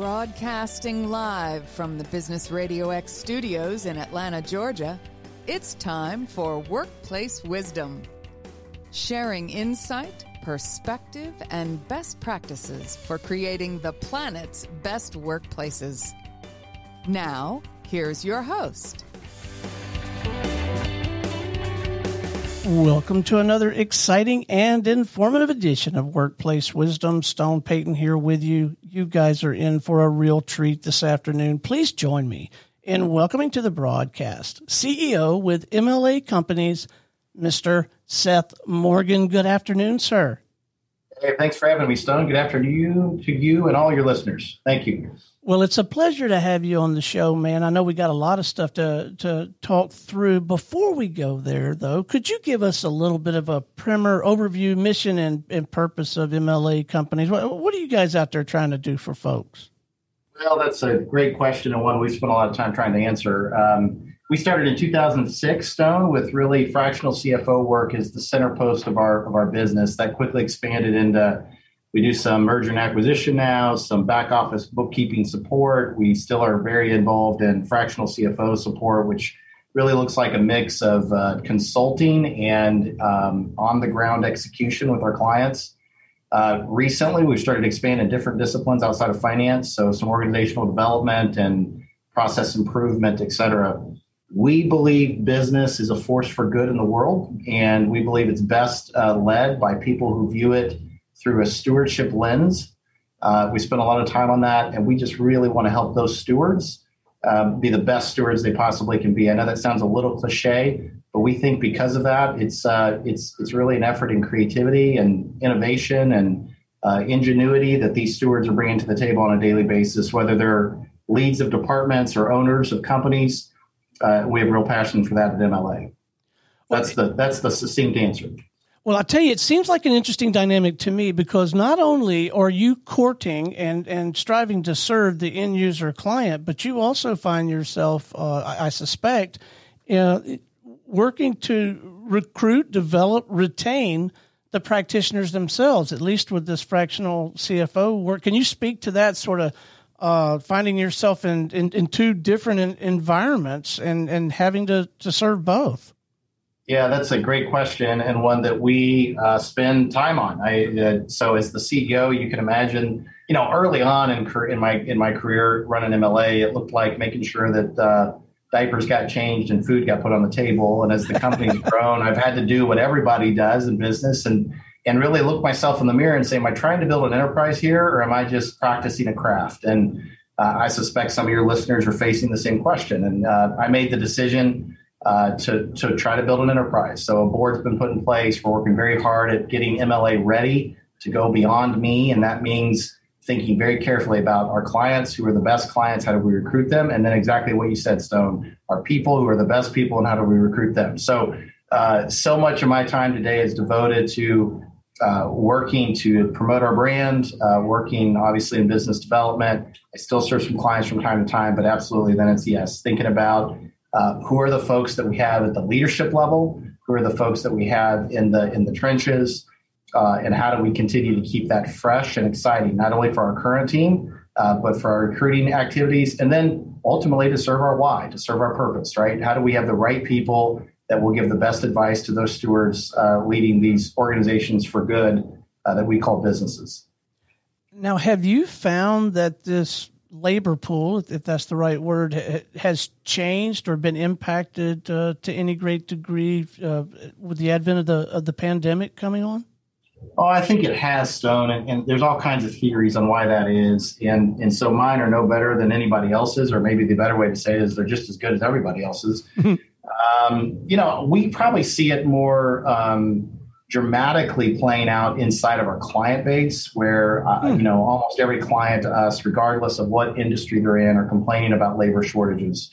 Broadcasting live from the Business Radio X studios in Atlanta, Georgia, it's time for Workplace Wisdom. Sharing insight, perspective, and best practices for creating the planet's best workplaces. Now, here's your host. Welcome to another exciting and informative edition of Workplace Wisdom. Stone Payton here with you. You guys are in for a real treat this afternoon. Please join me in welcoming to the broadcast CEO with MLA Companies, Mr. Seth Morgan. Good afternoon, sir. Hey, thanks for having me, Stone. Good afternoon to you and all your listeners. Thank you. Well, it's a pleasure to have you on the show, man. I know we got a lot of stuff to, to talk through. Before we go there, though, could you give us a little bit of a primer overview, mission, and, and purpose of MLA companies? What, what are you guys out there trying to do for folks? Well, that's a great question and one we spent a lot of time trying to answer. Um, we started in 2006, Stone, with really fractional CFO work as the center post of our of our business. That quickly expanded into we do some merger and acquisition now, some back office bookkeeping support. We still are very involved in fractional CFO support, which really looks like a mix of uh, consulting and um, on the ground execution with our clients. Uh, recently, we've started to expand in different disciplines outside of finance, so some organizational development and process improvement, et cetera. We believe business is a force for good in the world, and we believe it's best uh, led by people who view it through a stewardship lens. Uh, we spend a lot of time on that, and we just really want to help those stewards um, be the best stewards they possibly can be. I know that sounds a little cliche, but we think because of that, it's uh, it's it's really an effort in creativity and innovation and uh, ingenuity that these stewards are bringing to the table on a daily basis, whether they're leads of departments or owners of companies. Uh, we have real passion for that at MLA. That's the that's the succinct answer. Well, I tell you, it seems like an interesting dynamic to me because not only are you courting and, and striving to serve the end user client, but you also find yourself, uh, I, I, suspect, uh, working to recruit, develop, retain the practitioners themselves, at least with this fractional CFO work. Can you speak to that sort of uh, finding yourself in, in, in two different in, environments and, and having to, to serve both? Yeah, that's a great question and one that we uh, spend time on. I uh, so as the CEO, you can imagine, you know, early on in, in my in my career running MLA, it looked like making sure that uh, diapers got changed and food got put on the table. And as the company's grown, I've had to do what everybody does in business and and really look myself in the mirror and say, am I trying to build an enterprise here, or am I just practicing a craft? And uh, I suspect some of your listeners are facing the same question. And uh, I made the decision uh, to, to try to build an enterprise. So a board's been put in place. We're working very hard at getting MLA ready to go beyond me, and that means thinking very carefully about our clients, who are the best clients, how do we recruit them, and then exactly what you said, Stone, our people who are the best people, and how do we recruit them. So, uh, so much of my time today is devoted to uh, working to promote our brand, uh, working obviously in business development. I still serve some clients from time to time, but absolutely then it's yes, thinking about uh, who are the folks that we have at the leadership level? Who are the folks that we have in the in the trenches? Uh, and how do we continue to keep that fresh and exciting, not only for our current team, uh, but for our recruiting activities, and then ultimately to serve our why, to serve our purpose, right? How do we have the right people that will give the best advice to those stewards uh, leading these organizations for good uh, that we call businesses? Now, have you found that this labor pool, if that's the right word, has changed or been impacted uh, to any great degree uh, with the advent of the of the pandemic coming on? Oh, I think it has, Stone, and, and, there's all kinds of theories on why that is, and and so mine are no better than anybody else's, or maybe the better way to say it is they're just as good as everybody else's. um, you know, we probably see it more. Um, dramatically playing out inside of our client base where uh, mm. you know almost every client to us regardless of what industry they're in are complaining about labor shortages.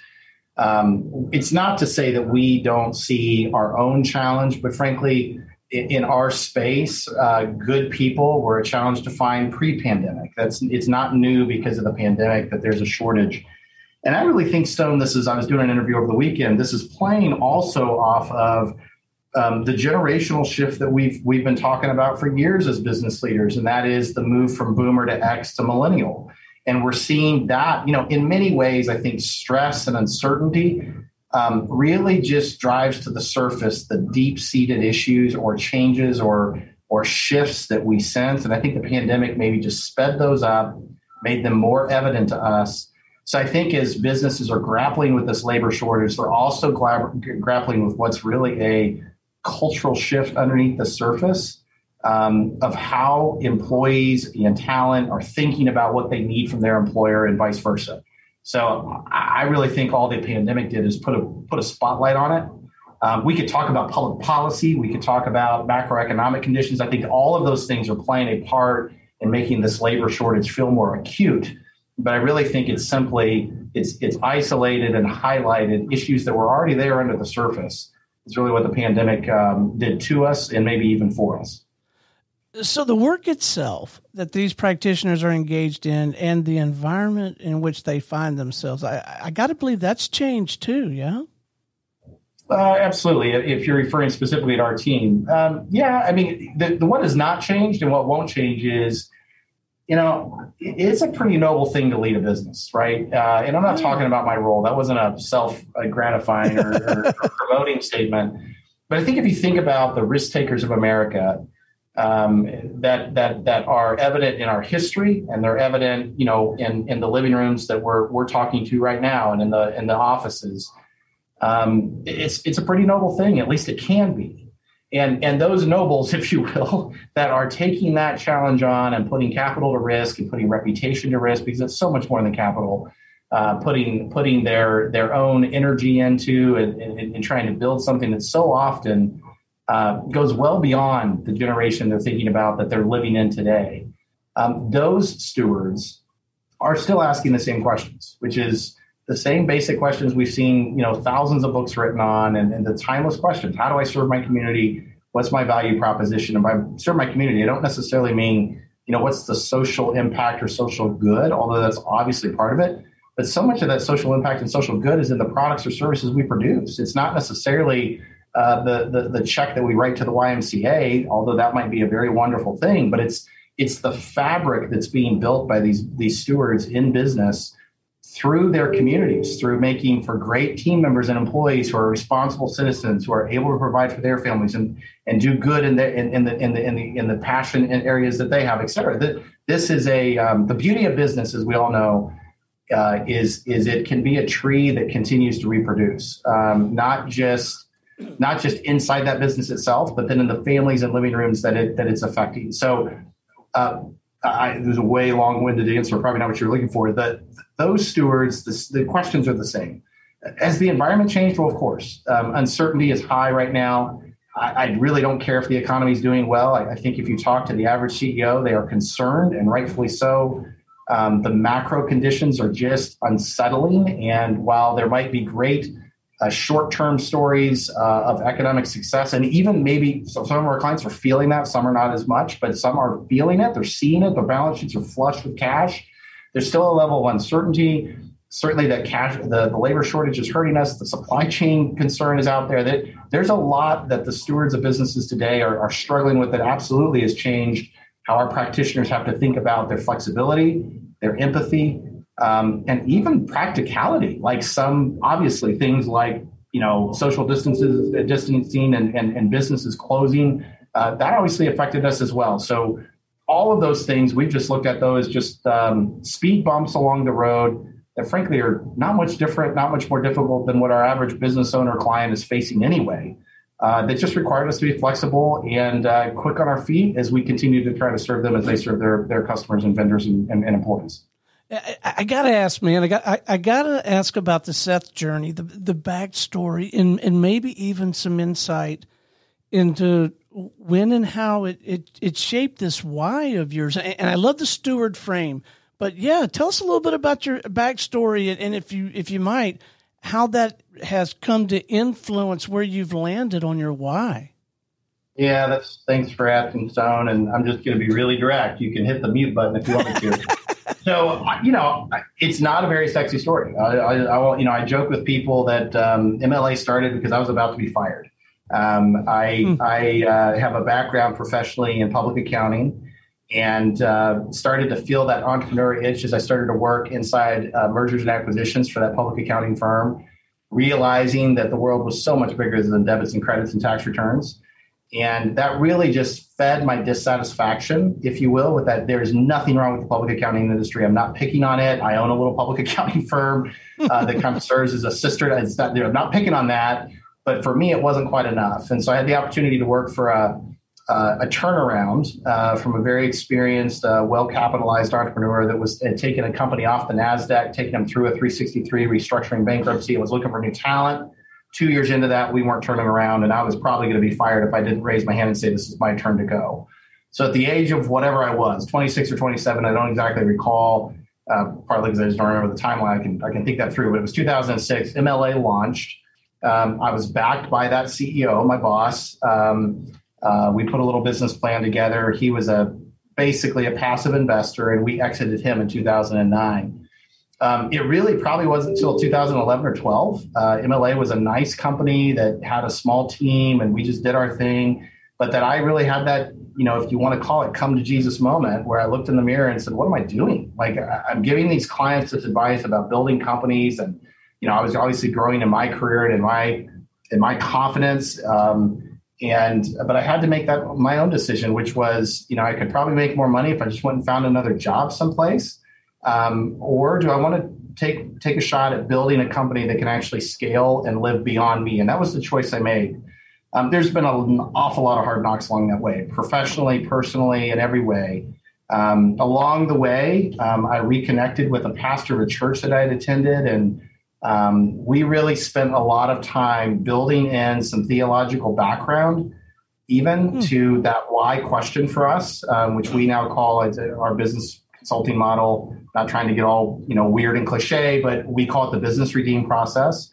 Um, it's not to say that we don't see our own challenge but frankly in, in our space uh, good people were a challenge to find pre-pandemic. That's it's not new because of the pandemic that there's a shortage. And i really think stone this is i was doing an interview over the weekend this is playing also off of um, the generational shift that we've we've been talking about for years as business leaders, and that is the move from boomer to X to millennial. And we're seeing that, you know, in many ways, I think stress and uncertainty um, really just drives to the surface the deep seated issues or changes or or shifts that we sense. And I think the pandemic maybe just sped those up, made them more evident to us. So I think as businesses are grappling with this labor shortage, they're also gra- grappling with what's really a cultural shift underneath the surface um, of how employees and talent are thinking about what they need from their employer and vice versa. So I really think all the pandemic did is put a put a spotlight on it. Um, we could talk about public policy. We could talk about macroeconomic conditions. I think all of those things are playing a part in making this labor shortage feel more acute. But I really think it's simply it's it's isolated and highlighted issues that were already there under the surface. It's really what the pandemic um, did to us and maybe even for us. So the work itself that these practitioners are engaged in and the environment in which they find themselves i, I got to believe that's changed too yeah? Uh, absolutely if you're referring specifically to our team. Um, yeah i mean the, the what has not changed and what won't change is you know it's a pretty noble thing to lead a business right uh, and i'm not talking about my role that wasn't a self-gratifying or, or, or promoting statement but i think if you think about the risk takers of america um, that that that are evident in our history and they're evident, you know, in in the living rooms that we're we're talking to right now and in the in the offices. Um, it's it's a pretty noble thing, at least it can be. And and those nobles, if you will, that are taking that challenge on and putting capital to risk and putting reputation to risk because it's so much more than capital. Uh, putting putting their their own energy into and, and, and trying to build something that so often uh, goes well beyond the generation they're thinking about that they're living in today. Um, those stewards are still asking the same questions, which is the same basic questions we've seen, you know, thousands of books written on, and, and the timeless questions: How do I serve my community? What's my value proposition? And by serve my community, I don't necessarily mean, you know, what's the social impact or social good, although that's obviously part of it. But so much of that social impact and social good is in the products or services we produce. It's not necessarily uh, the, the the check that we write to the YMCA, although that might be a very wonderful thing, but it's it's the fabric that's being built by these these stewards in business through their communities, through making for great team members and employees who are responsible citizens who are able to provide for their families and and do good in the in, in the in the in the in the passion and areas that they have, et cetera. This is a um, the beauty of business, as we all know, uh, is is it can be a tree that continues to reproduce, um, not just not just inside that business itself, but then in the families and living rooms that it that it's affecting. So uh, I, there's a way long-winded answer, probably not what you're looking for. That those stewards, the, the, questions are the same. As the environment changed, well, of course, um, uncertainty is high right now. I, I, really don't care if the economy is doing well. I, I, think if you talk to the average CEO, they are concerned, and rightfully so. Um, the macro conditions are just unsettling, and while there might be great uh, short-term stories uh, of economic success, and even maybe so some of our clients are feeling that. Some are not as much, but some are feeling it. They're seeing it. Their balance sheets are flush with cash. There's still a level of uncertainty. Certainly, that cash, the, the labor shortage is hurting us. The supply chain concern is out there. That there's a lot that the stewards of businesses today are, are struggling with. That absolutely has changed how our practitioners have to think about their flexibility, their empathy, um, and even practicality, like some obviously things like you know social distances, distancing, and and, and businesses closing. Uh, that obviously affected us as well. So all of those things we've just looked at those just um, speed bumps along the road that frankly are not much different, not much more difficult than what our average business owner client is facing anyway. Uh, that just required us to be flexible and uh, quick on our feet as we continue to try to serve them as they serve their, their customers and vendors and, and, and employees. I, I, gotta ask, man. I got. I, I, gotta ask about the Seth journey, the the backstory, and and maybe even some insight into when and how it it, it shaped this why of yours. And I love the steward frame, but yeah, tell us a little bit about your backstory, and if you if you might, how that has come to influence where you've landed on your why. Yeah, that's thanks for asking, Stone. And I'm just going to be really direct. You can hit the mute button if you want to. so you know, it's not a very sexy story. I, I, I you know, I joke with people that um, MLA started because I was about to be fired. Um, I, hmm. I uh, have a background professionally in public accounting, and uh, started to feel that entrepreneur itch as I started to work inside uh, mergers and acquisitions for that public accounting firm, realizing that the world was so much bigger than debits and credits and tax returns. And that really just fed my dissatisfaction, if you will, with that there's nothing wrong with the public accounting industry. I'm not picking on it. I own a little public accounting firm uh, that kind of serves as a sister. It's not, I'm not picking on that. But for me, it wasn't quite enough. And so I had the opportunity to work for a, uh, a turnaround uh, from a very experienced, uh, well capitalized entrepreneur that was had taken a company off the NASDAQ, taking them through a 363 restructuring bankruptcy, and was looking for new talent. Two years into that, we weren't turning around, and I was probably going to be fired if I didn't raise my hand and say, This is my turn to go. So at the age of whatever I was, 26 or 27, I don't exactly recall, uh, partly because I just don't remember the timeline. I can, I can think that through, but it was 2006. MLA launched. Um, I was backed by that CEO, my boss. Um, uh, we put a little business plan together. He was a basically a passive investor, and we exited him in 2009. Um, it really probably wasn't until 2011 or 12. Uh, MLA was a nice company that had a small team, and we just did our thing. But that I really had that, you know, if you want to call it come to Jesus moment, where I looked in the mirror and said, "What am I doing? Like, I'm giving these clients this advice about building companies, and you know, I was obviously growing in my career and in my in my confidence." Um, and but I had to make that my own decision, which was, you know, I could probably make more money if I just went and found another job someplace, um, or do I want to take take a shot at building a company that can actually scale and live beyond me? And that was the choice I made. Um, there's been an awful lot of hard knocks along that way, professionally, personally, in every way. Um, along the way, um, I reconnected with a pastor of a church that I had attended, and um, we really spent a lot of time building in some theological background, even mm. to that why question for us, um, which we now call it our business consulting model. Not trying to get all you know weird and cliche, but we call it the business redeem process.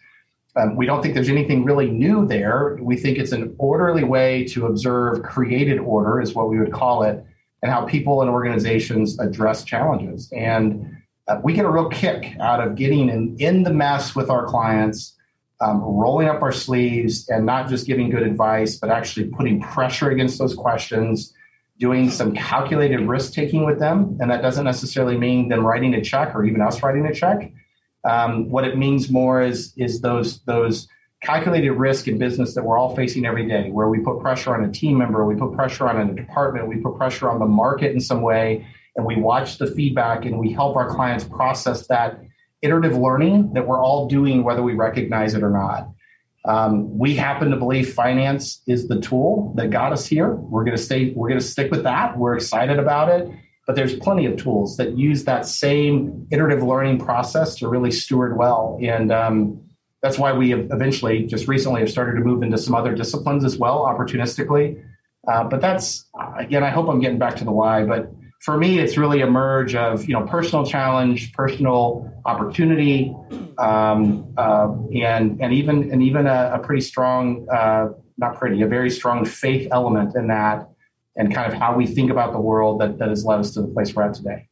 Um, we don't think there's anything really new there. We think it's an orderly way to observe created order, is what we would call it, and how people and organizations address challenges. And uh, we get a real kick out of getting in, in the mess with our clients, um, rolling up our sleeves, and not just giving good advice, but actually putting pressure against those questions, doing some calculated risk taking with them. And that doesn't necessarily mean them writing a check or even us writing a check. Um, what it means more is is those those calculated risk in business that we're all facing every day, where we put pressure on a team member, we put pressure on a department, we put pressure on the market in some way, and we watch the feedback and we help our clients process that iterative learning that we're all doing, whether we recognize it or not. Um, we happen to believe finance is the tool that got us here. We're going to stay. We're going to stick with that. We're excited about it. But there's plenty of tools that use that same iterative learning process to really steward well. And um, that's why we have eventually, just recently, have started to move into some other disciplines as well, opportunistically. Uh, but that's again, I hope I'm getting back to the why. But for me, it's really a merge of you know personal challenge, personal opportunity, um, uh, and and even and even a, a pretty strong, uh, not pretty, a very strong faith element in that, and kind of how we think about the world that that has led us to the place we're at today.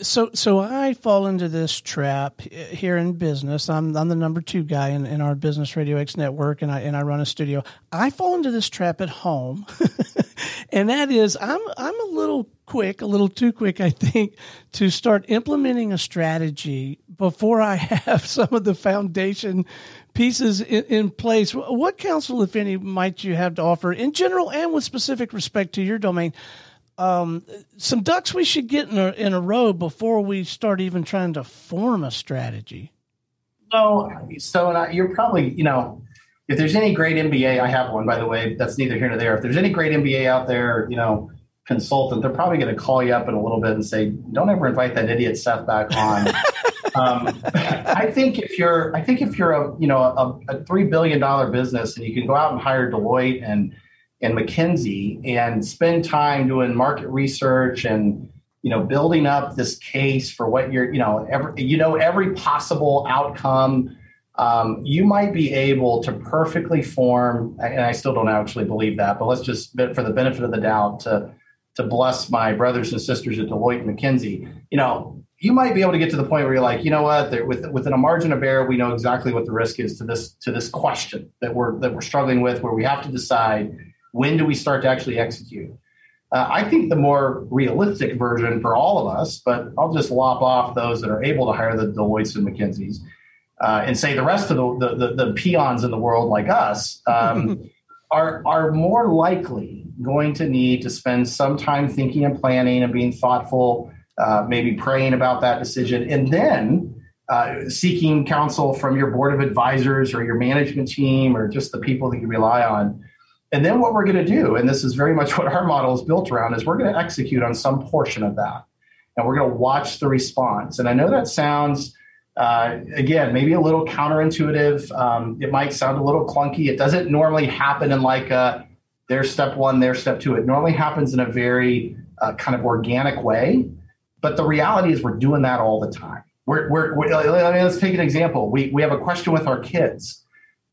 So, so I fall into this trap here in business. I'm I'm the number two guy in, in our business Radio X network, and I and I run a studio. I fall into this trap at home, and that is I'm I'm a little quick, a little too quick, I think, to start implementing a strategy before I have some of the foundation pieces in, in place. What counsel, if any, might you have to offer in general and with specific respect to your domain? um, some ducks we should get in a, in a row before we start even trying to form a strategy? No, so you're probably, you know, if there's any great MBA, I have one, by the way, that's neither here nor there. If there's any great MBA out there, you know, consultant, they're probably going to call you up in a little bit and say, don't ever invite that idiot Seth back on. um, I think if you're, I think if you're a, you know, a, a $3 billion business and you can go out and hire Deloitte and, and McKinsey and spend time doing market research and you know building up this case for what you're you know every you know every possible outcome um, you might be able to perfectly form and i still don't actually believe that but let's just for the benefit of the doubt to to bless my brothers and sisters at deloitte and mckinsey you know you might be able to get to the point where you're like you know what with, within a margin of error we know exactly what the risk is to this to this question that we're that we're struggling with where we have to decide when do we start to actually execute? Uh, I think the more realistic version for all of us, but I'll just lop off those that are able to hire the Deloittes and McKinseys uh, and say the rest of the, the, the, the, peons in the world like us um, are, are more likely going to need to spend some time thinking and planning and being thoughtful, uh, maybe praying about that decision, and then uh, seeking counsel from your board of advisors or your management team or just the people that you rely on. And then what we're going to do, and this is very much what our model is built around, is we're going to execute on some portion of that. And we're going to watch the response. And I know that sounds, uh, again, maybe a little counterintuitive. Um, it might sound a little clunky. It doesn't normally happen in like a, there's step one, there's step two. It normally happens in a very uh, kind of organic way. But the reality is we're doing that all the time. We're, we're, we're let's take an example. We, we have a question with our kids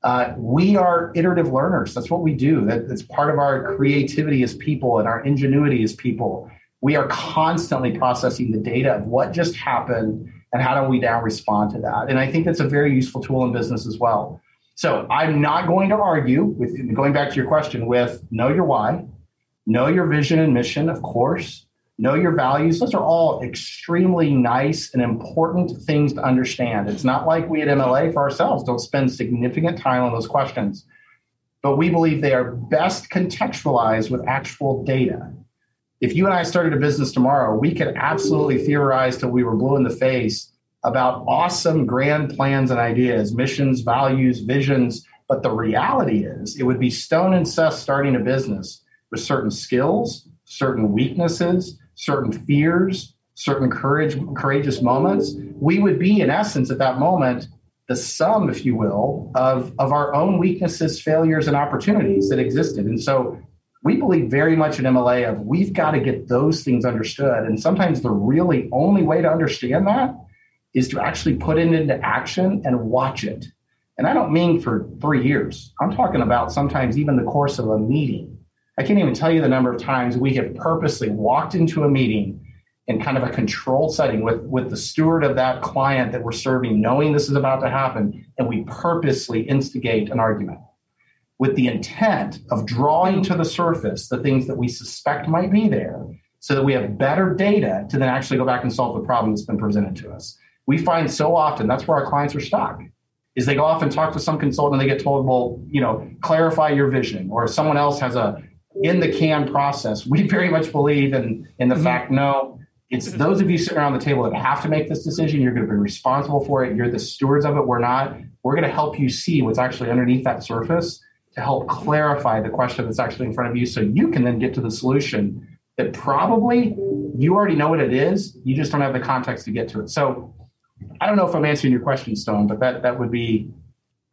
uh, we are iterative learners. That's what we do. That, that's part of our creativity as people and our ingenuity as people. We are constantly processing the data of what just happened and how do we now respond to that. And I think that's a very useful tool in business as well. So I'm not going to argue with going back to your question with know your why, know your vision and mission, of course know your values. Those are all extremely nice and important things to understand. It's not like we at MLA for ourselves don't spend significant time on those questions, but we believe they are best contextualized with actual data. If you and I started a business tomorrow, we could absolutely theorize till we were blue in the face about awesome grand plans and ideas, missions, values, visions. But the reality is, it would be stone and Seth starting a business with certain skills, certain weaknesses, certain fears, certain courage, courageous moments, we would be, in essence, at that moment, the sum, if you will, of, of our own weaknesses, failures, and opportunities that existed. And so we believe very much in MLA of we've got to get those things understood. And sometimes the really only way to understand that is to actually put it into action and watch it. And I don't mean for three years. I'm talking about sometimes even the course of a meeting I can't even tell you the number of times we have purposely walked into a meeting in kind of a controlled setting with, with the steward of that client that we're serving, knowing this is about to happen, and we purposely instigate an argument with the intent of drawing to the surface the things that we suspect might be there so that we have better data to then actually go back and solve the problem that's been presented to us. We find so often that's where our clients are stuck is they go off and talk to some consultant and they get told, well, you know, clarify your vision, or someone else has a in the can process. We very much believe in in the mm-hmm. fact no, it's those of you sitting around the table that have to make this decision. You're going to be responsible for it. You're the stewards of it. We're not. We're going to help you see what's actually underneath that surface to help clarify the question that's actually in front of you, so you can then get to the solution that probably you already know what it is. You just don't have the context to get to it. So I don't know if I'm answering your question, Stone, but that that would be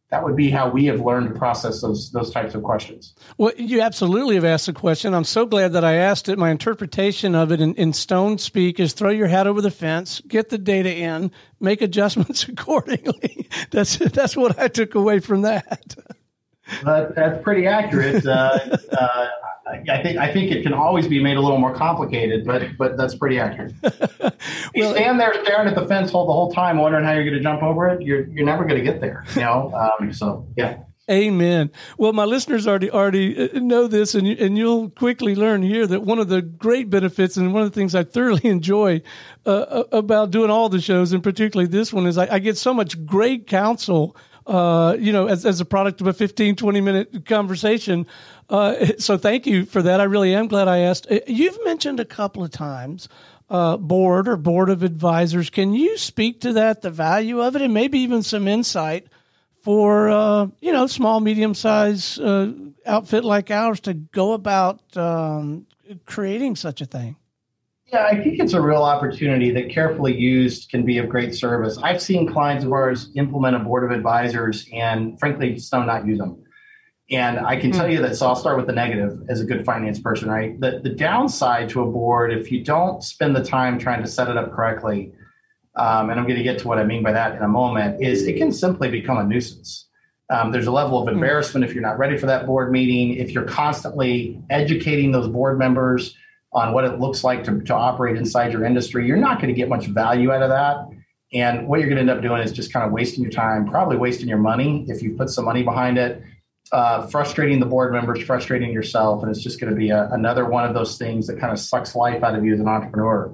that would be how we have learned to process those those types of questions. Well, you absolutely have asked the question. I'm so glad that I asked it. My interpretation of it in, in stone speak is throw your hat over the fence, get the data in, make adjustments accordingly. that's that's what I took away from that. But that's pretty accurate. Uh, uh, I think I think it can always be made a little more complicated, but but that's pretty accurate. well, you stand there staring at the fence hole the whole time, wondering how you're going to jump over it. You're you're never going to get there, you know. Um, so yeah. Amen. Well, my listeners already already uh, know this, and you, and you'll quickly learn here that one of the great benefits and one of the things I thoroughly enjoy uh, uh about doing all the shows, and particularly this one, is I, I get so much great counsel uh, you know, as, as a product of a 15, 20 minute conversation. Uh, so thank you for that. I really am glad I asked. Uh, you've mentioned a couple of times uh, board or board of advisors. Can you speak to that, the value of it, and maybe even some insight for, uh, you know, small, medium size uh, outfit like ours to go about um, creating such a thing? Yeah, I think it's a real opportunity that carefully used can be of great service. I've seen clients of ours implement a board of advisors and frankly still not use them. And I can tell hmm. you that, so I'll start with the negative as a good finance person, right? The, the downside to a board, if you don't spend the time trying to set it up correctly, um, and I'm going to get to what I mean by that in a moment, is it can simply become a nuisance. Um, there's a level of hmm. embarrassment if you're not ready for that board meeting. If you're constantly educating those board members on what it looks like to, to operate inside your industry, you're not going to get much value out of that. And what you're going to end up doing is just kind of wasting your time, probably wasting your money if you put some money behind it. uh, frustrating the board members, frustrating yourself, and it's just going to be a, another one of those things that kind of sucks life out of you as an entrepreneur.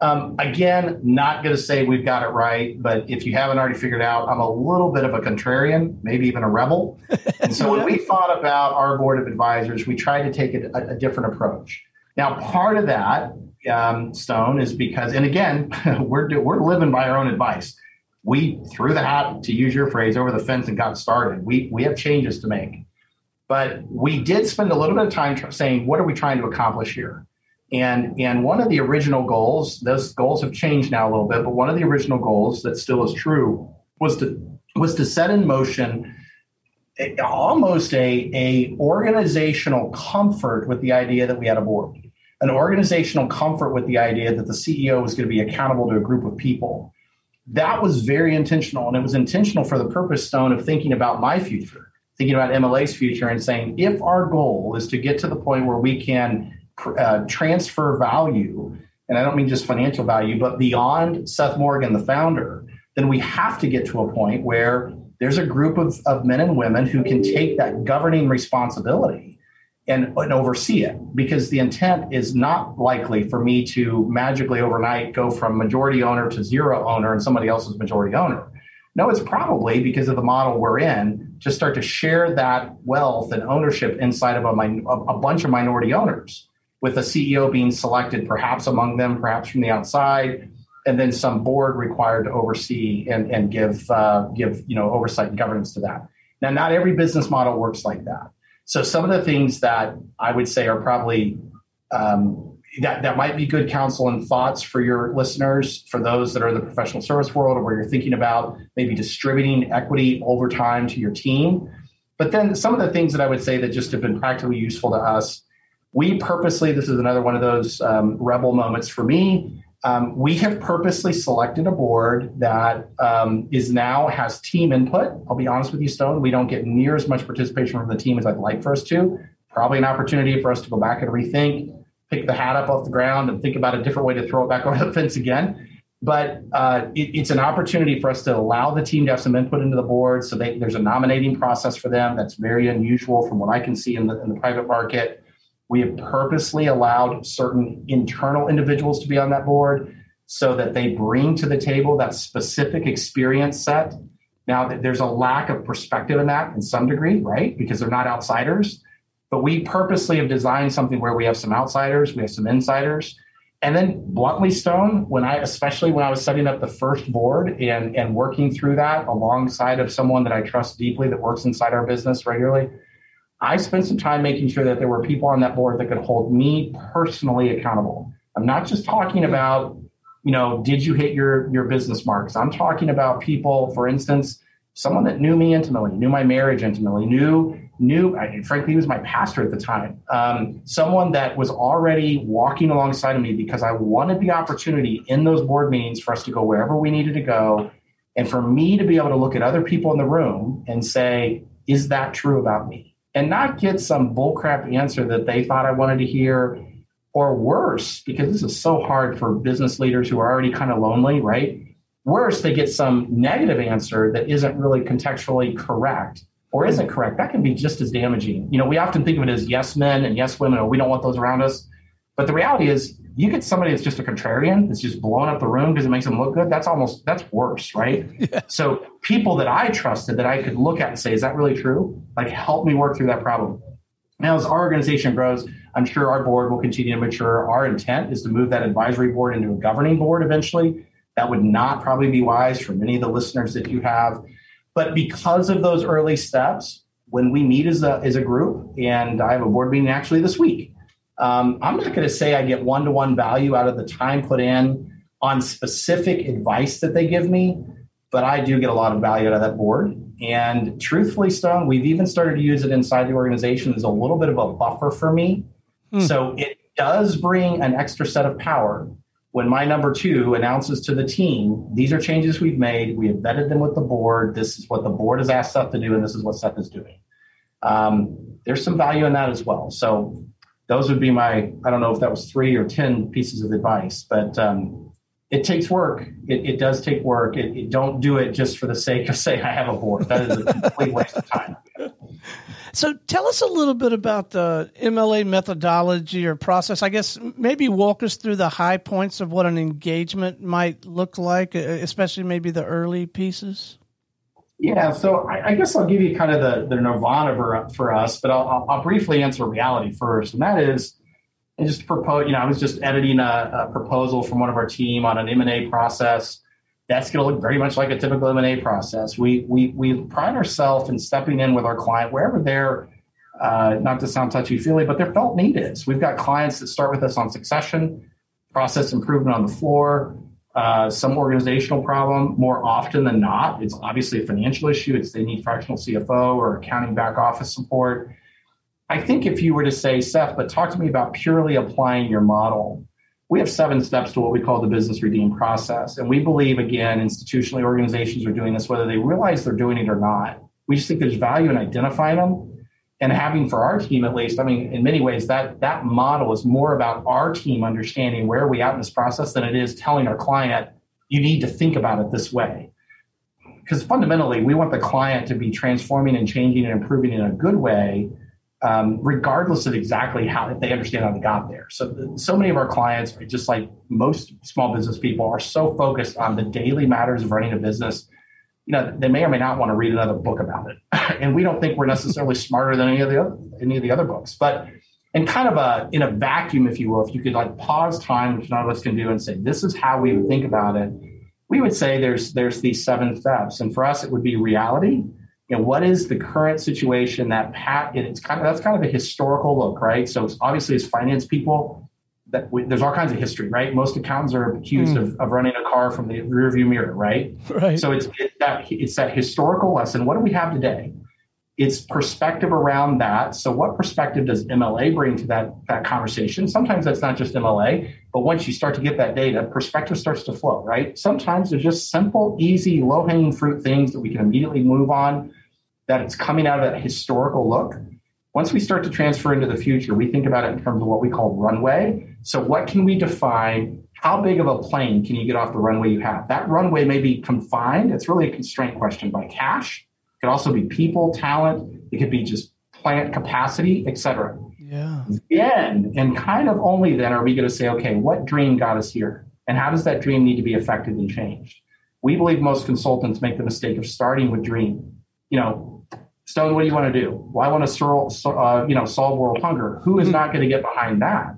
Um, again, not going to say we've got it right, but if you haven't already figured out, I'm a little bit of a contrarian, maybe even a rebel. And so when we thought about our board of advisors, we tried to take a, a different approach. Now, part of that, um, Stone, is because, and again, we're we're living by our own advice. We threw the hat, to use your phrase, over the fence and got started. We we have changes to make, but we did spend a little bit of time saying, what are we trying to accomplish here? And, and one of the original goals, those goals have changed now a little bit, but one of the original goals that still is true was to was to set in motion almost a, a organizational comfort with the idea that we had a board, an organizational comfort with the idea that the CEO was going to be accountable to a group of people. That was very intentional, and it was intentional for the purpose stone of thinking about my future, thinking about MLA's future, and saying if our goal is to get to the point where we can uh, transfer value, and I don't mean just financial value, but beyond Seth Morgan, the founder, then we have to get to a point where there's a group of, of men and women who can take that governing responsibility and, and oversee it because the intent is not likely for me to magically overnight go from majority owner to zero owner and somebody else's majority owner. No, it's probably because of the model we're in to start to share that wealth and ownership inside of a, a bunch of minority owners with a CEO being selected, perhaps among them, perhaps from the outside, and then some board required to oversee and, and give uh, give you know oversight and governance to that. Now, not every business model works like that. So some of the things that I would say are probably um, that that might be good counsel and thoughts for your listeners, for those that are in the professional service world, or where you're thinking about maybe distributing equity over time to your team. But then some of the things that I would say that just have been practically useful to us we purposely, this is another one of those um, rebel moments for me. Um, we have purposely selected a board that um, is now has team input. I'll be honest with you, Stone. We don't get near as much participation from the team as I'd like for us to. Probably an opportunity for us to go back and rethink, pick the hat up off the ground, and think about a different way to throw it back over the fence again. But uh, it, it's an opportunity for us to allow the team to have some input into the board. So they, there's a nominating process for them that's very unusual from what I can see in the, in the private market. We have purposely allowed certain internal individuals to be on that board so that they bring to the table that specific experience set. Now, there's a lack of perspective in that in some degree, right? Because they're not outsiders. But we purposely have designed something where we have some outsiders, we have some insiders. And then bluntly, Stone, when I, especially when I was setting up the first board and, and working through that alongside of someone that I trust deeply that works inside our business regularly, I spent some time making sure that there were people on that board that could hold me personally accountable. I'm not just talking about, you know, did you hit your your business marks? I'm talking about people, for instance, someone that knew me intimately, knew my marriage intimately, knew knew frankly he was my pastor at the time. Um, someone that was already walking alongside of me because I wanted the opportunity in those board meetings for us to go wherever we needed to go, and for me to be able to look at other people in the room and say, is that true about me? And not get some bullcrap answer that they thought I wanted to hear, or worse, because this is so hard for business leaders who are already kind of lonely, right? Worse, they get some negative answer that isn't really contextually correct or isn't correct. That can be just as damaging. You know, we often think of it as yes men and yes women, or we don't want those around us. But the reality is, you get somebody that's just a contrarian that's just blowing up the room because it makes them look good. That's almost that's worse, right? yeah. So people that I trusted that I could look at and say, is that really true? Like help me work through that problem. Now, as our organization grows, I'm sure our board will continue to mature. Our intent is to move that advisory board into a governing board eventually. That would not probably be wise for many of the listeners that you have. But because of those early steps, when we meet as a, as a group, and I have a board meeting actually this week, um, I'm not going to say I get one to one value out of the time put in on specific advice that they give me, but I do get a lot of value out of that board. And truthfully, Stone, we've even started to use it inside the organization as a little bit of a buffer for me. Hmm. So it does bring an extra set of power when my number two announces to the team, these are changes we've made. We have vetted them with the board. This is what the board has asked Seth to do, and this is what Seth is doing. Um, there's some value in that as well. So those would be my i don't know if that was three or ten pieces of advice but um, it takes work it, it does take work it, it, don't do it just for the sake of saying i have a board that is a complete waste of time So tell us a little bit about the MLA methodology or process. I guess maybe walk us through the high points of what an engagement might look like, especially maybe the early pieces. Yeah, so I, I guess I'll give you kind of the, the nirvana for, for us, but I'll, I'll, briefly answer reality first. And that is, and just propose, you know, I was just editing a, a proposal from one of our team on an M&A process that's going to look very much like a typical M&A process. We we we pride ourselves in stepping in with our client wherever they're uh, not to sound touchy feely, but their felt need is. We've got clients that start with us on succession, process improvement on the floor, uh, some organizational problem. More often than not, it's obviously a financial issue. It's they need fractional CFO or accounting back office support. I think if you were to say, Seth, but talk to me about purely applying your model we have seven steps to what we call the business redeem process. And we believe, again, institutionally, organizations are doing this whether they realize they're doing it or not. We just think there's value in identifying them and having for our team at least. I mean, in many ways, that that model is more about our team understanding where are we out in this process than it is telling our client, you need to think about it this way. Because fundamentally, we want the client to be transforming and changing and improving in a good way um, regardless of exactly how they understand how they got there. So, so many of our clients are just like most small business people are so focused on the daily matters of running a business. You know, they may or may not want to read another book about it, and we don't think we're necessarily smarter than any of the other, any of the other books. But in kind of a in a vacuum, if you will, if you could like pause time, which none of us can do, and say this is how we would think about it, we would say there's there's these seven steps, and for us it would be reality you know, what is the current situation that Pat, it's kind of, that's kind of a historical look, right? So it's obviously as finance people, that we, there's all kinds of history, right? Most accountants are accused mm. of, of running a car from the rearview mirror, right? Right. So it's, it's that, it's that historical lesson. What do we have today? It's perspective around that. So what perspective does MLA bring to that, that conversation? Sometimes that's not just MLA, but once you start to get that data, perspective starts to flow, right? Sometimes there's just simple, easy, low hanging fruit things that we can immediately move on that it's coming out of that historical look. Once we start to transfer into the future, we think about it in terms of what we call runway. So, what can we define? How big of a plane can you get off the runway you have? That runway may be confined. It's really a constraint question by cash. It could also be people, talent. It could be just plant capacity, et cetera. Yeah. Then, and kind of only then, are we going to say, okay, what dream got us here? And how does that dream need to be affected and changed? We believe most consultants make the mistake of starting with dream. You know, Stone, what do you want to do? Well, I want to solve, uh, you know, solve world hunger. Who is hmm. not going to get behind that?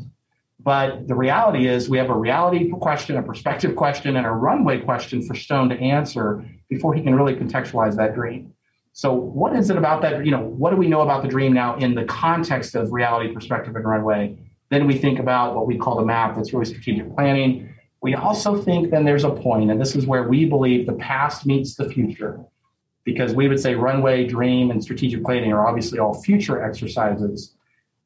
But the reality is, we have a reality question, a perspective question, and a runway question for Stone to answer before he can really contextualize that dream. So, what is it about that? You know, what do we know about the dream now in the context of reality, perspective, and runway? Then we think about what we call the map that's really strategic planning. We also think then there's a point, and this is where we believe the past meets the future because we would say runway, dream, and strategic planning are obviously all future exercises.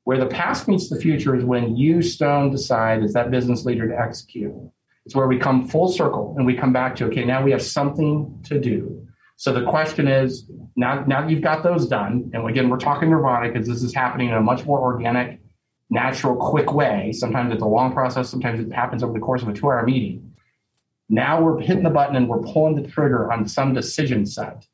Where the past meets the future is when you, Stone, decide as that business leader to execute. It's where we come full circle and we come back to, okay, now we have something to do. So the question is, now, now you've got those done, and again, we're talking nirvana because this is happening in a much more organic, natural, quick way. Sometimes it's a long process, sometimes it happens over the course of a two hour meeting. Now we're hitting the button and we're pulling the trigger on some decision set.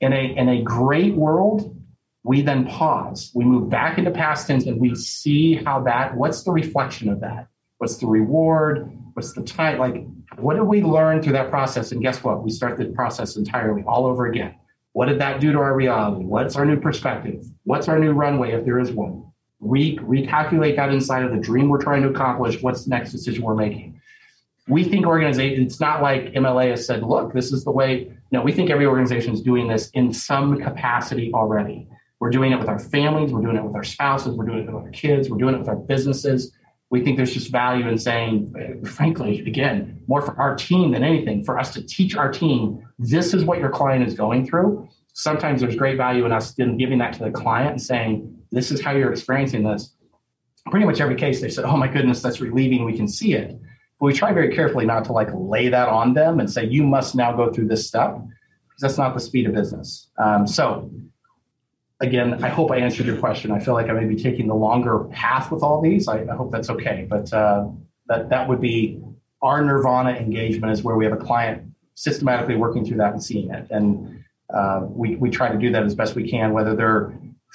In a, in a great world, we then pause. We move back into past tense and we see how that, what's the reflection of that? What's the reward? What's the time? Like, what did we learn through that process? And guess what? We start the process entirely all over again. What did that do to our reality? What's our new perspective? What's our new runway if there is one? Re- recalculate that inside of the dream we're trying to accomplish. What's the next decision we're making? We think organizations, it's not like MLA has said, look, this is the way no, we think every organization is doing this in some capacity already. We're doing it with our families, we're doing it with our spouses, we're doing it with our kids, we're doing it with our businesses. We think there's just value in saying, frankly, again, more for our team than anything, for us to teach our team this is what your client is going through. Sometimes there's great value in us then giving that to the client and saying, this is how you're experiencing this. Pretty much every case, they said, oh my goodness, that's relieving. We can see it. But we try very carefully not to like lay that on them and say, you must now go through this step, because that's not the speed of business. Um, so, again, I hope I answered your question. I feel like I may be taking the longer path with all these. I, I hope that's okay. But uh, that, that would be our Nirvana engagement, is where we have a client systematically working through that and seeing it. And uh, we, we try to do that as best we can, whether they're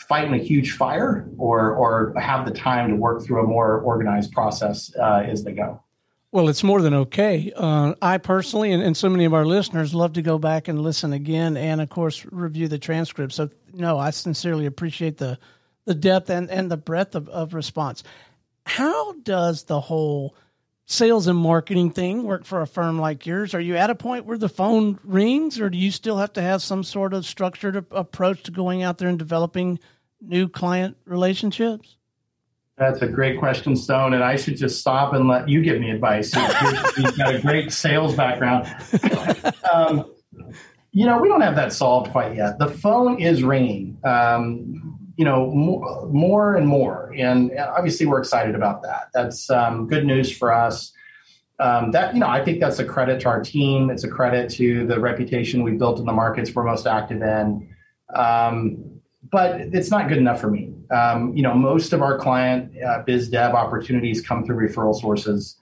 fighting a huge fire or or have the time to work through a more organized process uh, as they go. Well, it's more than okay. Uh, I personally, and, and, so many of our listeners, love to go back and listen again, and of course, review the transcript. So, no, I sincerely appreciate the the depth and, and the breadth of, of response. How does the whole sales and marketing thing work for a firm like yours? Are you at a point where the phone rings, or do you still have to have some sort of structured approach to going out there and developing new client relationships? That's a great question, Stone. And I should just stop and let you give me advice. You've got a great sales background. Um, you know, we don't have that solved quite yet. The phone is ringing, um, you know, more, more, and more. And obviously, we're excited about that. That's um, good news for us. Um, that you know, I think that's a credit to our team. It's a credit to the reputation we've built in the markets we're most active in. Um, but it's not good enough for me. Um, you know, most of our client uh, biz dev opportunities come through referral sources.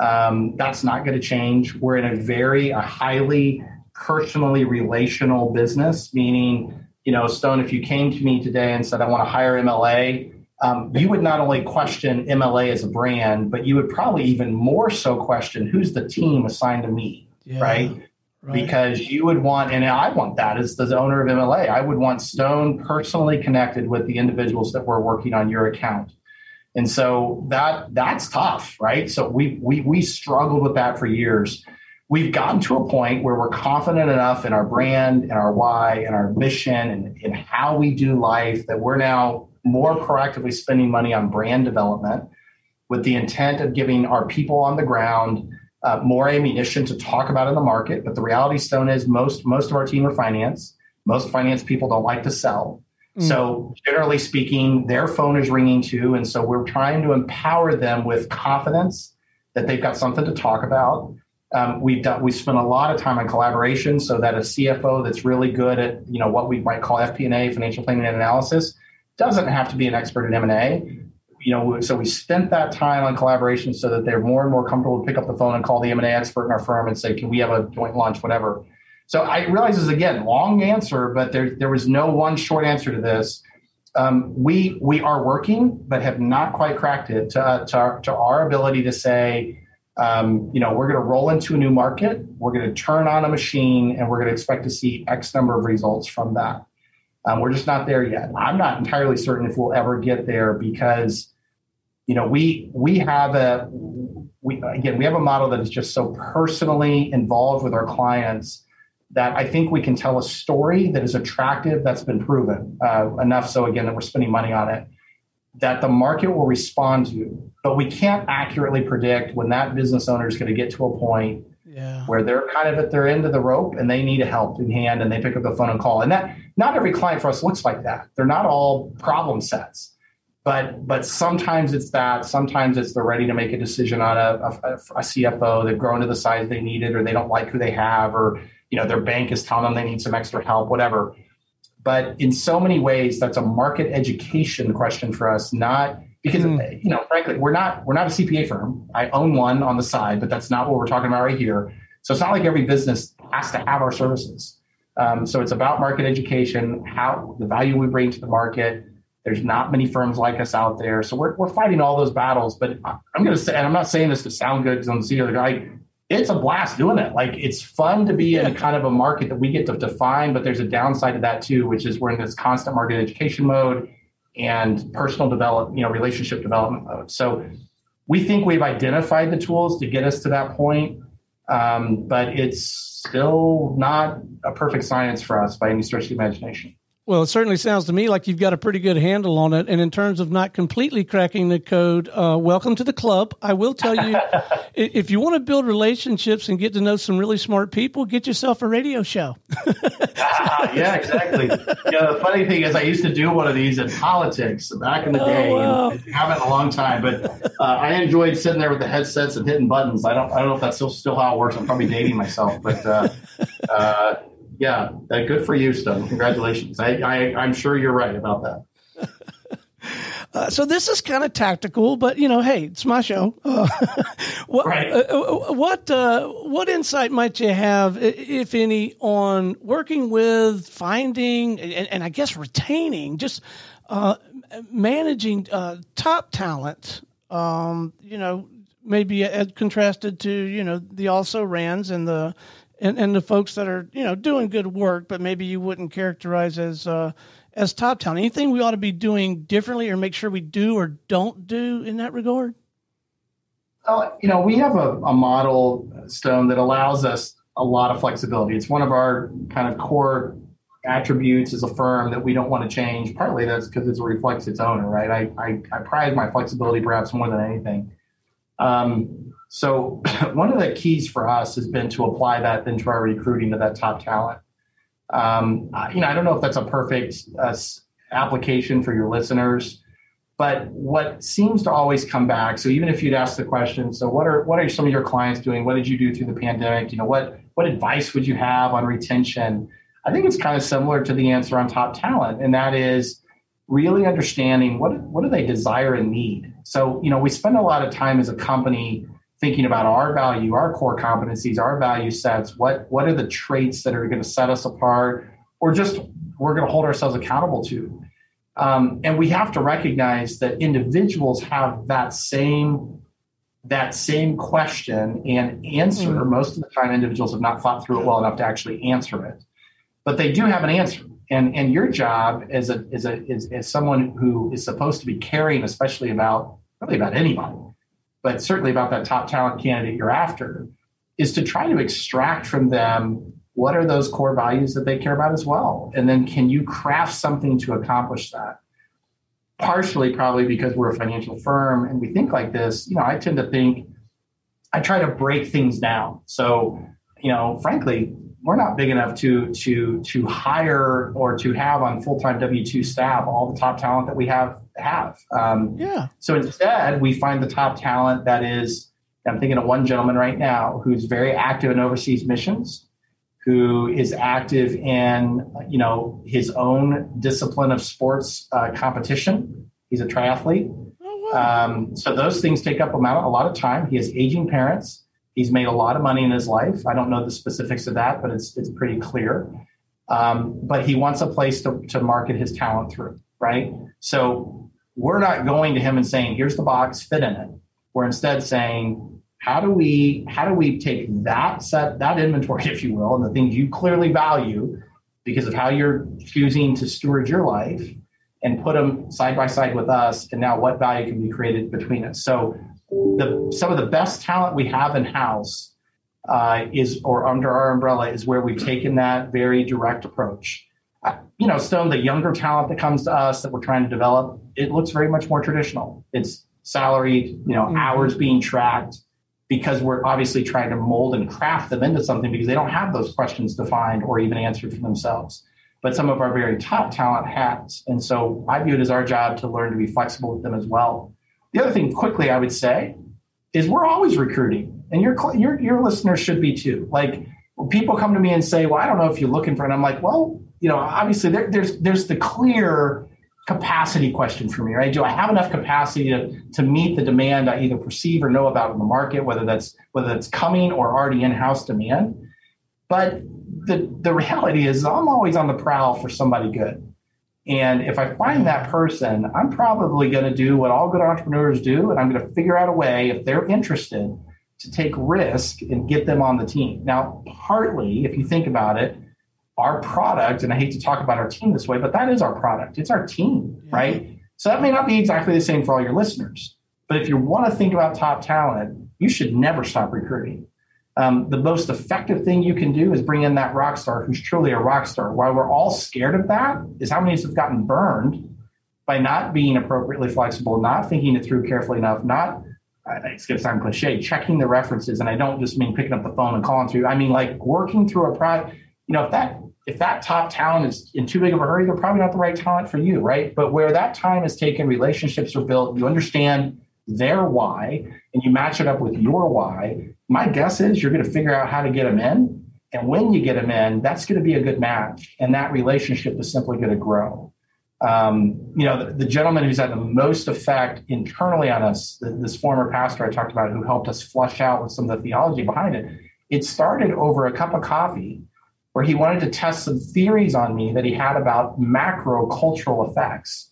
Um, that's not going to change. We're in a very a highly personally relational business, meaning, you know, Stone, if you came to me today and said, I want to hire MLA, um, you would not only question MLA as a brand, but you would probably even more so question who's the team assigned to me, yeah. right? Because you would want, and I want that as the owner of MLA, I would want Stone personally connected with the individuals that were working on your account. And so that that's tough, right? So we we we struggled with that for years. We've gotten to a point where we're confident enough in our brand and our why and our mission and, and how we do life that we're now more proactively spending money on brand development with the intent of giving our people on the ground uh, more ammunition to talk about in the market. But the reality Stone is most most of our team are finance. Most finance people don't like to sell. Mm. So generally speaking, their phone is ringing too, and so we're trying to empower them with confidence that they've got something to talk about. Um, we've done we spent a lot of time on collaboration so that a CFO that's really good at you know what we might call FP&A, financial planning and analysis, doesn't have to be an expert in M&A, you know, so we spent that time on collaboration so that they're more and more comfortable to pick up the phone and call the M&A expert in our firm and say, can we have a joint lunch, whatever. So I realize this is again long answer, but there there was no one short answer to this. Um, we we are working, but have not quite cracked it to uh, to, our, to our ability to say, um, you know, we're going to roll into a new market, we're going to turn on a machine, and we're going to expect to see X number of results from that. Um, we're just not there yet. I'm not entirely certain if we'll ever get there because you know we we have a we again we have a model that is just so personally involved with our clients that I think we can tell a story that is attractive that's been proven uh, enough so again that we're spending money on it that the market will respond to. But we can't accurately predict when that business owner is going to get to a point yeah. where they're kind of at their end of the rope and they need a helping hand and they pick up the phone and call. And that not every client for us looks like that. They're not all problem sets but but sometimes it's that sometimes it's they're ready to make a decision on a, a, a, cfo they've grown to the size they need it or they don't like who they have or you know their bank is telling them they need some extra help whatever. But in so many ways that's a market education question for us not because mm. you know frankly we're not we're not a cpa firm. I own one on the side but that's not what we're talking about right here. So it's not like every business has to have our services. Um, so it's about market education how the value we bring to the market there's not many firms like us out there. So we're, we're fighting all those battles. But I'm going to say, and I'm not saying this to sound good because I'm the CEO guy. It's a blast doing it. Like it's fun to be in kind of a market that we get to define, but there's a downside to that too, which is we're in this constant market education mode and personal develop, you know, relationship development mode. So we think we've identified the tools to get us to that point, um, but it's still not a perfect science for us by any stretch of the imagination. Well, it certainly sounds to me like you've got a pretty good handle on it. And in terms of not completely cracking the code, uh, welcome to the club. I will tell you, if you want to build relationships and get to know some really smart people, get yourself a radio show. ah, yeah, exactly. You know, the funny thing is, I used to do one of these in politics back in the oh, day. Wow. And haven't in a long time, but uh, I enjoyed sitting there with the headsets and hitting buttons. I don't, I don't know if that's still, still how it works. I'm probably dating myself, but. Uh, uh yeah, good for you, Stone. Congratulations. I, I, I'm sure you're right about that. Uh, so this is kind of tactical, but you know, hey, it's my show. Uh, what right. uh, uh what uh, what insight might you have, if any, on working with, finding, and, and I guess retaining just Uh, managing uh, top talent, um, you know, maybe contrasted to you know the also rans and the and, and the folks that are you know doing good work, but maybe you wouldn't characterize as uh, as top talent. Anything we ought to be doing differently, or make sure we do or don't do in that regard? Well, you know, we have a, a model Stone that allows us a lot of flexibility. It's one of our kind of core attributes as a firm that we don't want to change. Partly that's because it reflects its owner, right? I, I, I prize my flexibility perhaps more than anything. Um, so one of the keys for us has been to apply that into our recruiting to that top talent. Um, you know, I don't know if that's a perfect uh, application for your listeners, but what seems to always come back. So even if you'd ask the question, so what are what are some of your clients doing? What did you do through the pandemic? You know, what what advice would you have on retention? I think it's kind of similar to the answer on top talent, and that is really understanding what what do they desire and need. So you know, we spend a lot of time as a company thinking about our value, our core competencies, our value sets. What what are the traits that are going to set us apart, or just we're going to hold ourselves accountable to. Um, and we have to recognize that individuals have that same that same question and answer. Mm. Most of the time, individuals have not thought through it well enough to actually answer it but they do have an answer. And, and your job as a, as, a, as, as someone who is supposed to be caring, especially about really about anybody, but certainly about that top talent candidate you're after, is to try to extract from them what are those core values that they care about as well. And then can you craft something to accomplish that? Partially, probably because we're a financial firm and we think like this, you know, I tend to think, I try to break things down. So, you know, frankly, we're not big enough to to to hire or to have on full time W two staff all the top talent that we have have. Um, yeah. So instead, we find the top talent that is. I'm thinking of one gentleman right now who's very active in overseas missions, who is active in you know his own discipline of sports uh, competition. He's a triathlete. Oh, wow. um, so those things take up a lot of time. He has aging parents. He's made a lot of money in his life. I don't know the specifics of that, but it's it's pretty clear. Um, but he wants a place to, to market his talent through, right? So we're not going to him and saying, "Here's the box, fit in it." We're instead saying, "How do we how do we take that set that inventory, if you will, and the things you clearly value because of how you're choosing to steward your life, and put them side by side with us, and now what value can be created between us?" So the some of the best talent we have in house uh, is or under our umbrella is where we've taken that very direct approach. Uh, you know, Stone, the younger talent that comes to us that we're trying to develop, it looks very much more traditional. It's salaried, you know, mm-hmm. hours being tracked because we're obviously trying to mold and craft them into something because they don't have those questions defined or even answered for themselves. But some of our very top talent has. And so I view it as our job to learn to be flexible with them as well. The other thing, quickly, I would say, is we're always recruiting, and your your your listeners should be too. Like people come to me and say, "Well, I don't know if you're looking for," and I'm like, "Well, you know, obviously there, there's there's the clear capacity question for me, right? Do I have enough capacity to, to meet the demand I either perceive or know about in the market, whether that's whether that's coming or already in-house demand? But the the reality is I'm always on the prowl for somebody good. And if I find that person, I'm probably going to do what all good entrepreneurs do, and I'm going to figure out a way, if they're interested, to take risk and get them on the team. Now, partly, if you think about it, our product, and I hate to talk about our team this way, but that is our product. It's our team, right? So that may not be exactly the same for all your listeners. But if you want to think about top talent, you should never stop recruiting um, the most effective thing you can do is bring in that rock star who's truly a rock star. Why we're all scared of that is how many of us have gotten burned by not being appropriately flexible, not thinking it through carefully enough, not it's going to sound cliche, checking the references. And I don't just mean picking up the phone and calling through. I mean like working through a product. You know, if that if that top talent is in too big of a hurry, they're probably not the right talent for you, right? But where that time is taken, relationships are built, you understand their why, and you match it up with your why, my guess is you're going to figure out how to get them in. And when you get them in, that's going to be a good match. And that relationship is simply going to grow. Um, you know, the, the, gentleman who's had the most effect internally on us, this former pastor I talked about who helped us flush out with some of the theology behind it, it started over a cup of coffee where he wanted to test some theories on me that he had about macro cultural effects.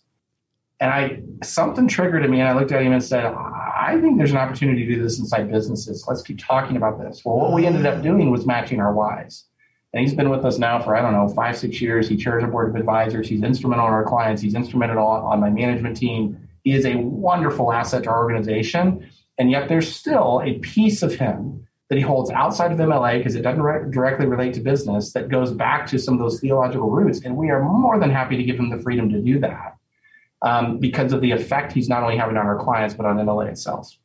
And I something triggered in me, and I looked at him and said, I think there's an opportunity to do this inside businesses. Let's keep talking about this. Well, what we ended up doing was matching our whys. And he's been with us now for, I don't know, five, six years. He chairs a board of advisors. He's instrumental in our clients. He's instrumental on my management team. He is a wonderful asset to our organization. And yet there's still a piece of him that he holds outside of MLA because it doesn't re- directly relate to business that goes back to some of those theological roots. And we are more than happy to give him the freedom to do that um, because of the effect he's not only having on our clients, but on MLA itself.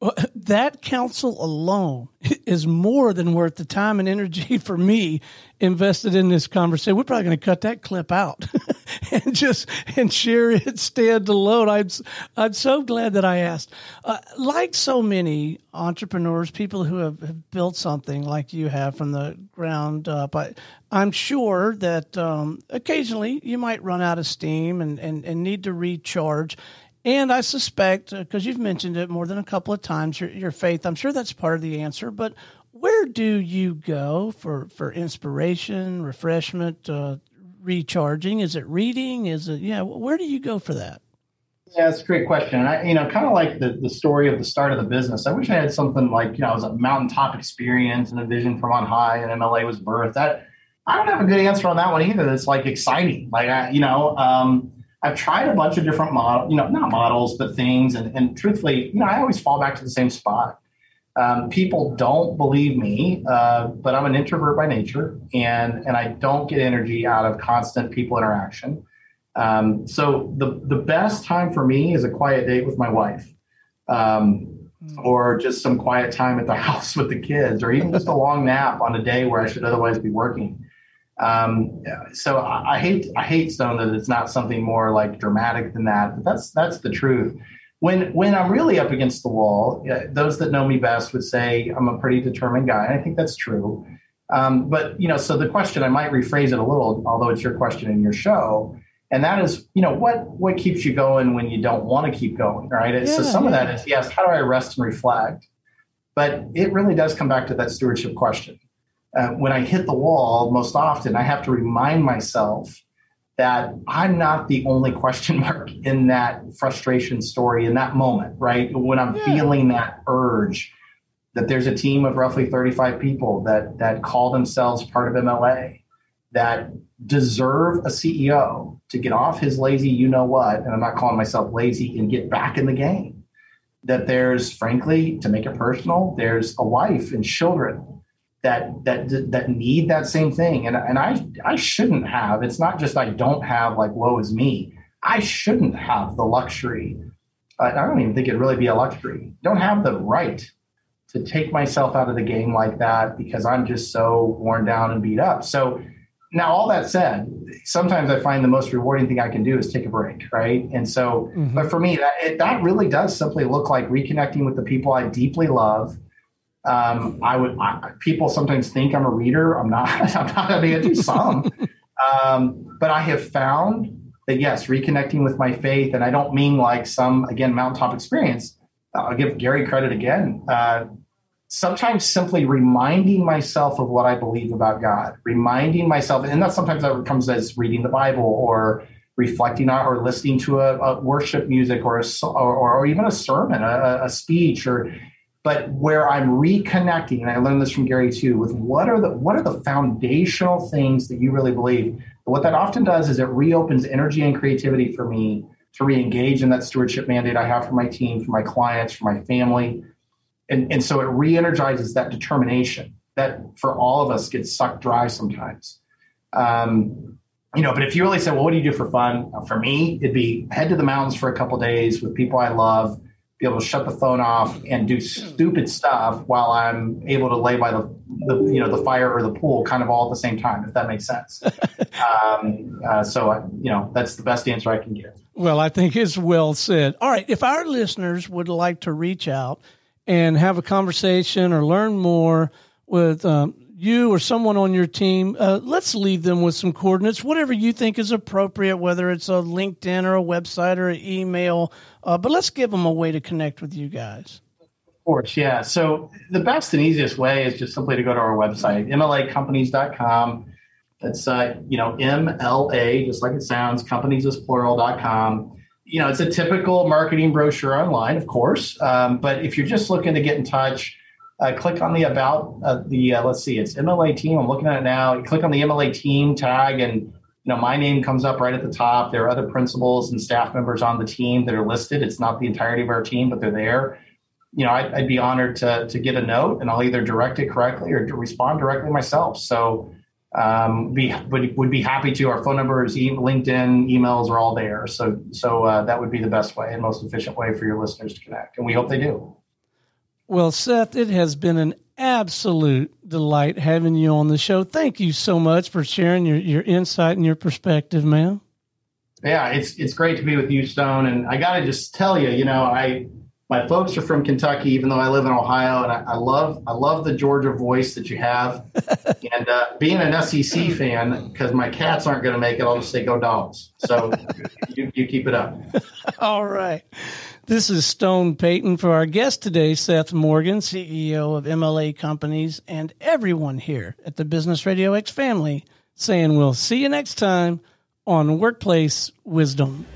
Well, that counsel alone is more than worth the time and energy for me invested in this conversation. We're probably going to cut that clip out and just and share it standalone. I'm I'm so glad that I asked. Uh, like so many entrepreneurs, people who have, have, built something like you have from the ground up, I, I'm sure that um, occasionally you might run out of steam and, and, and need to recharge. And I suspect, because uh, you've mentioned it more than a couple of times, your, your faith, I'm sure that's part of the answer. But where do you go for, for inspiration, refreshment, uh, recharging? Is it reading? Is it, yeah, where do you go for that? Yeah, that's a great question. I, you know, kind of like the, the story of the start of the business. I wish I had something like, you know, it was a mountaintop experience and a vision from on high and MLA was birthed. That I don't have a good answer on that one either. That's like exciting. Like, I, you know, um, I've tried a bunch of different model, you know, not models, but things. And, and truthfully, you know, I always fall back to the same spot. Um, people don't believe me, uh, but I'm an introvert by nature, and and I don't get energy out of constant people interaction. Um, so the the best time for me is a quiet date with my wife, um, or just some quiet time at the house with the kids, or even just a long nap on a day where I should otherwise be working. Um, so I, I, hate I hate Stone that it's not something more like dramatic than that. But that's that's the truth. When when I'm really up against the wall, those that know me best would say I'm a pretty determined guy, and I think that's true. Um, but you know, so the question I might rephrase it a little, although it's your question in your show, and that is, you know, what what keeps you going when you don't want to keep going, right? Yeah, so some yeah. of that is yes, how do I rest and reflect? But it really does come back to that stewardship question uh, when I hit the wall, most often I have to remind myself that I'm not the only question mark in that frustration story in that moment, right? When I'm yeah. feeling that urge, that there's a team of roughly 35 people that that call themselves part of MLA that deserve a CEO to get off his lazy, you know what, and I'm not calling myself lazy and get back in the game. That there's, frankly, to make it personal, there's a wife and children that that that need that same thing. And and I I shouldn't have it's not just I don't have like woe is me. I shouldn't have the luxury I don't even think it'd really be a luxury. Don't have the right to take myself out of the game like that because I'm just so worn down and beat up. So now all that said sometimes I find the most rewarding thing I can do is take a break right? And so mm-hmm. but for me that it, that really does simply look like reconnecting with the people I deeply love um, I would I, people sometimes think I'm a reader. I'm not. I'm not. I mean, I do some, um, but I have found that yes, reconnecting with my faith, and I don't mean like some again mountaintop experience. I'll give Gary credit again. Uh, sometimes simply reminding myself of what I believe about God, reminding myself, and that sometimes that comes as reading the Bible or reflecting on or listening to a, a worship music or a or, or even a sermon, a, a speech, or but where I'm reconnecting, and I learned this from Gary too, with what are the what are the foundational things that you really believe. What that often does is it reopens energy and creativity for me to re-engage in that stewardship mandate I have for my team, for my clients, for my family. And, and so it re-energizes that determination that for all of us gets sucked dry sometimes. Um, you know, but if you really say, well, what do you do for fun? For me, it'd be head to the mountains for a couple days with people I love, be able to shut the phone off and do stupid stuff while I'm able to lay by the, the you know the fire or the pool kind of all at the same time if that makes sense. um, uh, so I, you know that's the best answer I can give. Well, I think it's well said. All right, if our listeners would like to reach out and have a conversation or learn more with um, you or someone on your team, uh, let's leave them with some coordinates, whatever you think is appropriate, whether it's a LinkedIn or a website or an email. Uh, but let's give them a way to connect with you guys. Of course, yeah. So the best and easiest way is just simply to go to our website, mlacompanies.com. That's, uh, you know, MLA, just like it sounds, companies is plural.com. you know, it's a typical marketing brochure online, of course. Um, but if you're just looking to get in touch, uh, click on the about uh, the uh, let's see, it's MLA team. I'm looking at it now. You click on the MLA team tag, and you know my name comes up right at the top. There are other principals and staff members on the team that are listed. It's not the entirety of our team, but they're there. You know, I'd, I'd be honored to to get a note, and I'll either direct it correctly or respond directly myself. So um, be would, would be happy to. Our phone numbers, e- LinkedIn, emails are all there. So so uh, that would be the best way and most efficient way for your listeners to connect, and we hope they do. Well, Seth, it has been an absolute delight having you on the show. Thank you so much for sharing your, your insight and your perspective, man. Yeah, it's it's great to be with you, Stone. And I got to just tell you, you know, I my folks are from Kentucky, even though I live in Ohio, and I, I love I love the Georgia voice that you have. and uh, being an SEC fan, because my cats aren't going to make it, I'll just say go dogs. So you, you keep it up. All right. This is Stone Payton for our guest today, Seth Morgan, CEO of MLA Companies, and everyone here at the Business Radio X family, saying we'll see you next time on Workplace Wisdom.